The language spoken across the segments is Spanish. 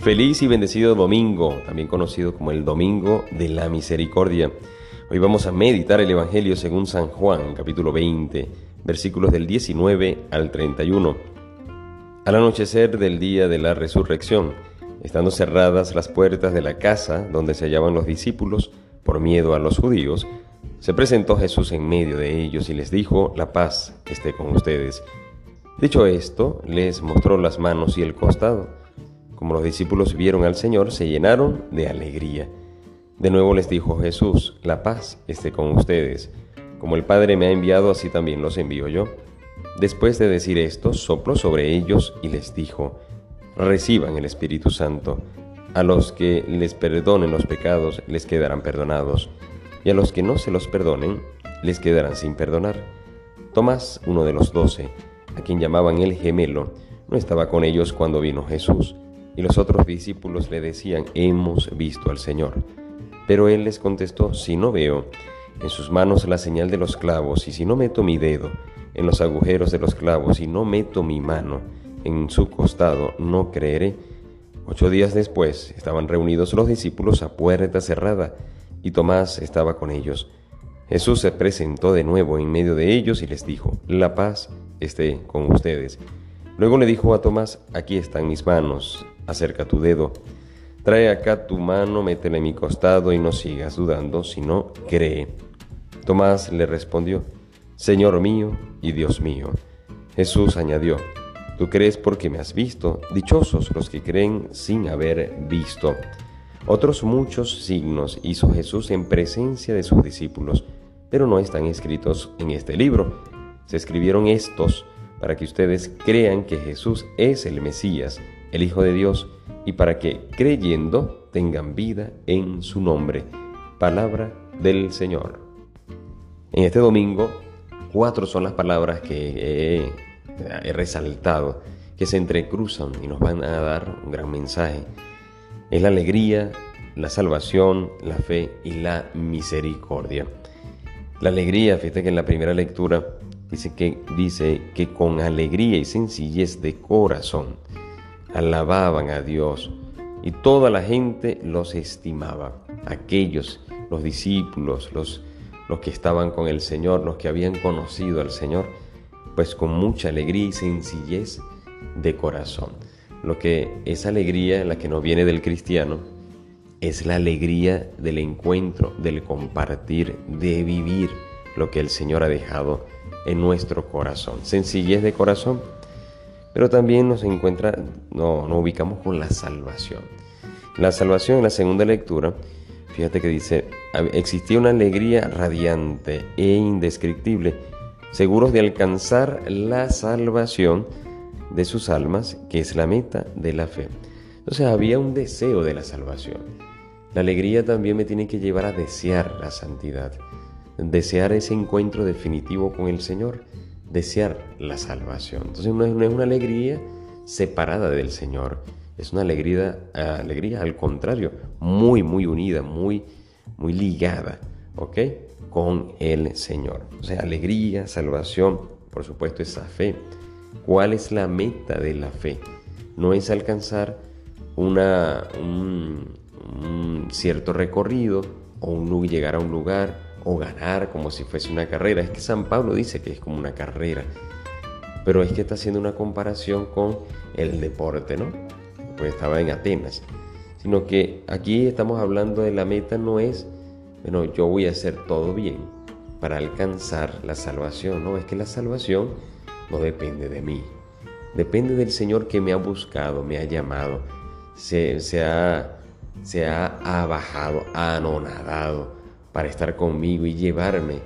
Feliz y bendecido domingo, también conocido como el Domingo de la Misericordia. Hoy vamos a meditar el Evangelio según San Juan, capítulo 20, versículos del 19 al 31. Al anochecer del día de la resurrección, estando cerradas las puertas de la casa donde se hallaban los discípulos, por miedo a los judíos, se presentó Jesús en medio de ellos y les dijo, la paz esté con ustedes. Dicho esto, les mostró las manos y el costado. Como los discípulos vieron al Señor, se llenaron de alegría. De nuevo les dijo Jesús, la paz esté con ustedes. Como el Padre me ha enviado, así también los envío yo. Después de decir esto, sopló sobre ellos y les dijo, reciban el Espíritu Santo. A los que les perdonen los pecados, les quedarán perdonados, y a los que no se los perdonen, les quedarán sin perdonar. Tomás, uno de los doce, a quien llamaban el gemelo, no estaba con ellos cuando vino Jesús. Y los otros discípulos le decían, hemos visto al Señor. Pero él les contestó, si no veo en sus manos la señal de los clavos, y si no meto mi dedo en los agujeros de los clavos, y no meto mi mano en su costado, no creeré. Ocho días después estaban reunidos los discípulos a puerta cerrada, y Tomás estaba con ellos. Jesús se presentó de nuevo en medio de ellos y les dijo, la paz esté con ustedes. Luego le dijo a Tomás, aquí están mis manos, acerca tu dedo. Trae acá tu mano, métela en mi costado y no sigas dudando, sino cree. Tomás le respondió, Señor mío y Dios mío. Jesús añadió, Tú crees porque me has visto, dichosos los que creen sin haber visto. Otros muchos signos hizo Jesús en presencia de sus discípulos, pero no están escritos en este libro. Se escribieron estos para que ustedes crean que Jesús es el Mesías, el Hijo de Dios, y para que, creyendo, tengan vida en su nombre. Palabra del Señor. En este domingo, cuatro son las palabras que he, resaltado, que se entrecruzan y nos van a dar un gran mensaje. Es la alegría, la salvación, la fe y la misericordia. La alegría, fíjate que en la primera lectura dice que, dice que con alegría y sencillez de corazón alababan a Dios y toda la gente los estimaba. Aquellos, los discípulos, los, los que estaban con el Señor, los que habían conocido al Señor, pues con mucha alegría y sencillez de corazón. Lo que esa alegría, la que no viene del cristiano, es la alegría del encuentro, del compartir, de vivir lo que el Señor ha dejado en nuestro corazón. Sencillez de corazón pero también nos encuentra, no, nos ubicamos con la salvación. La salvación en la segunda lectura, fíjate que dice, existía una alegría radiante e indescriptible, seguros de alcanzar la salvación de sus almas, que es la meta de la fe. Entonces había un deseo de la salvación. La alegría también me tiene que llevar a desear la santidad, desear ese encuentro definitivo con el Señor desear la salvación. Entonces no es, una alegría separada del Señor, es una alegría, alegría al contrario, muy, muy unida, muy, muy ligada, ¿ok? Con el Señor. O sea, alegría, salvación, por supuesto, esa fe. ¿Cuál es la meta de la fe? No es alcanzar una, un, un cierto recorrido o un, llegar a un lugar o ganar como si fuese una carrera. Es que San Pablo dice que es como una carrera, pero es que está haciendo una comparación con el deporte, ¿no? Pues estaba en Atenas. Sino que aquí estamos hablando de la meta no es, bueno, yo voy a hacer todo bien para alcanzar la salvación, no, es que la salvación no depende de mí, depende del Señor que me ha buscado, me ha llamado, se, se ha, se ha abajado, anonadado para estar conmigo y llevarme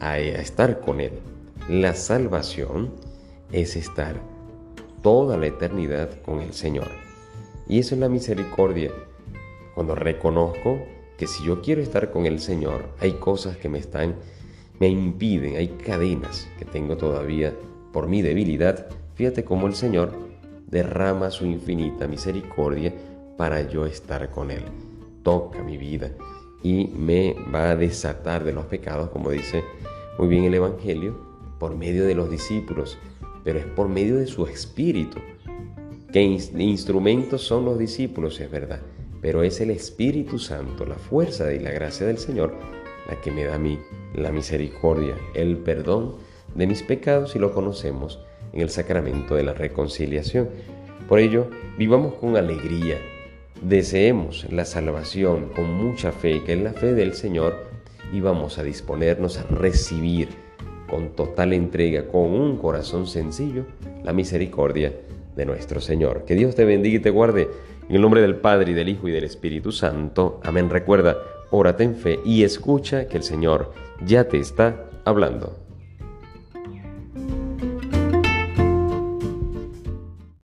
a, estar con Él. La salvación es estar toda la eternidad con el Señor. Y eso es la misericordia. Cuando reconozco que si yo quiero estar con el Señor, hay cosas que me están, me impiden, hay cadenas que tengo todavía por mi debilidad. Fíjate cómo el Señor derrama su infinita misericordia para yo estar con Él. Toca mi vida, y me va a desatar de los pecados, como dice muy bien el Evangelio, por medio de los discípulos, pero es por medio de su espíritu que instrumentos son los discípulos, es verdad, pero es el Espíritu Santo, la fuerza y la gracia del Señor, la que me da a mí la misericordia, el perdón de mis pecados y lo conocemos en el sacramento de la reconciliación. Por ello, vivamos con alegría, deseemos la salvación con mucha fe, que es la fe del Señor, y vamos a disponernos a recibir con total entrega, con un corazón sencillo, la misericordia de nuestro Señor. Que Dios te bendiga y te guarde. En el nombre del Padre, y del Hijo, y del Espíritu Santo. Amén. Recuerda, órate en fe y escucha que el Señor ya te está hablando.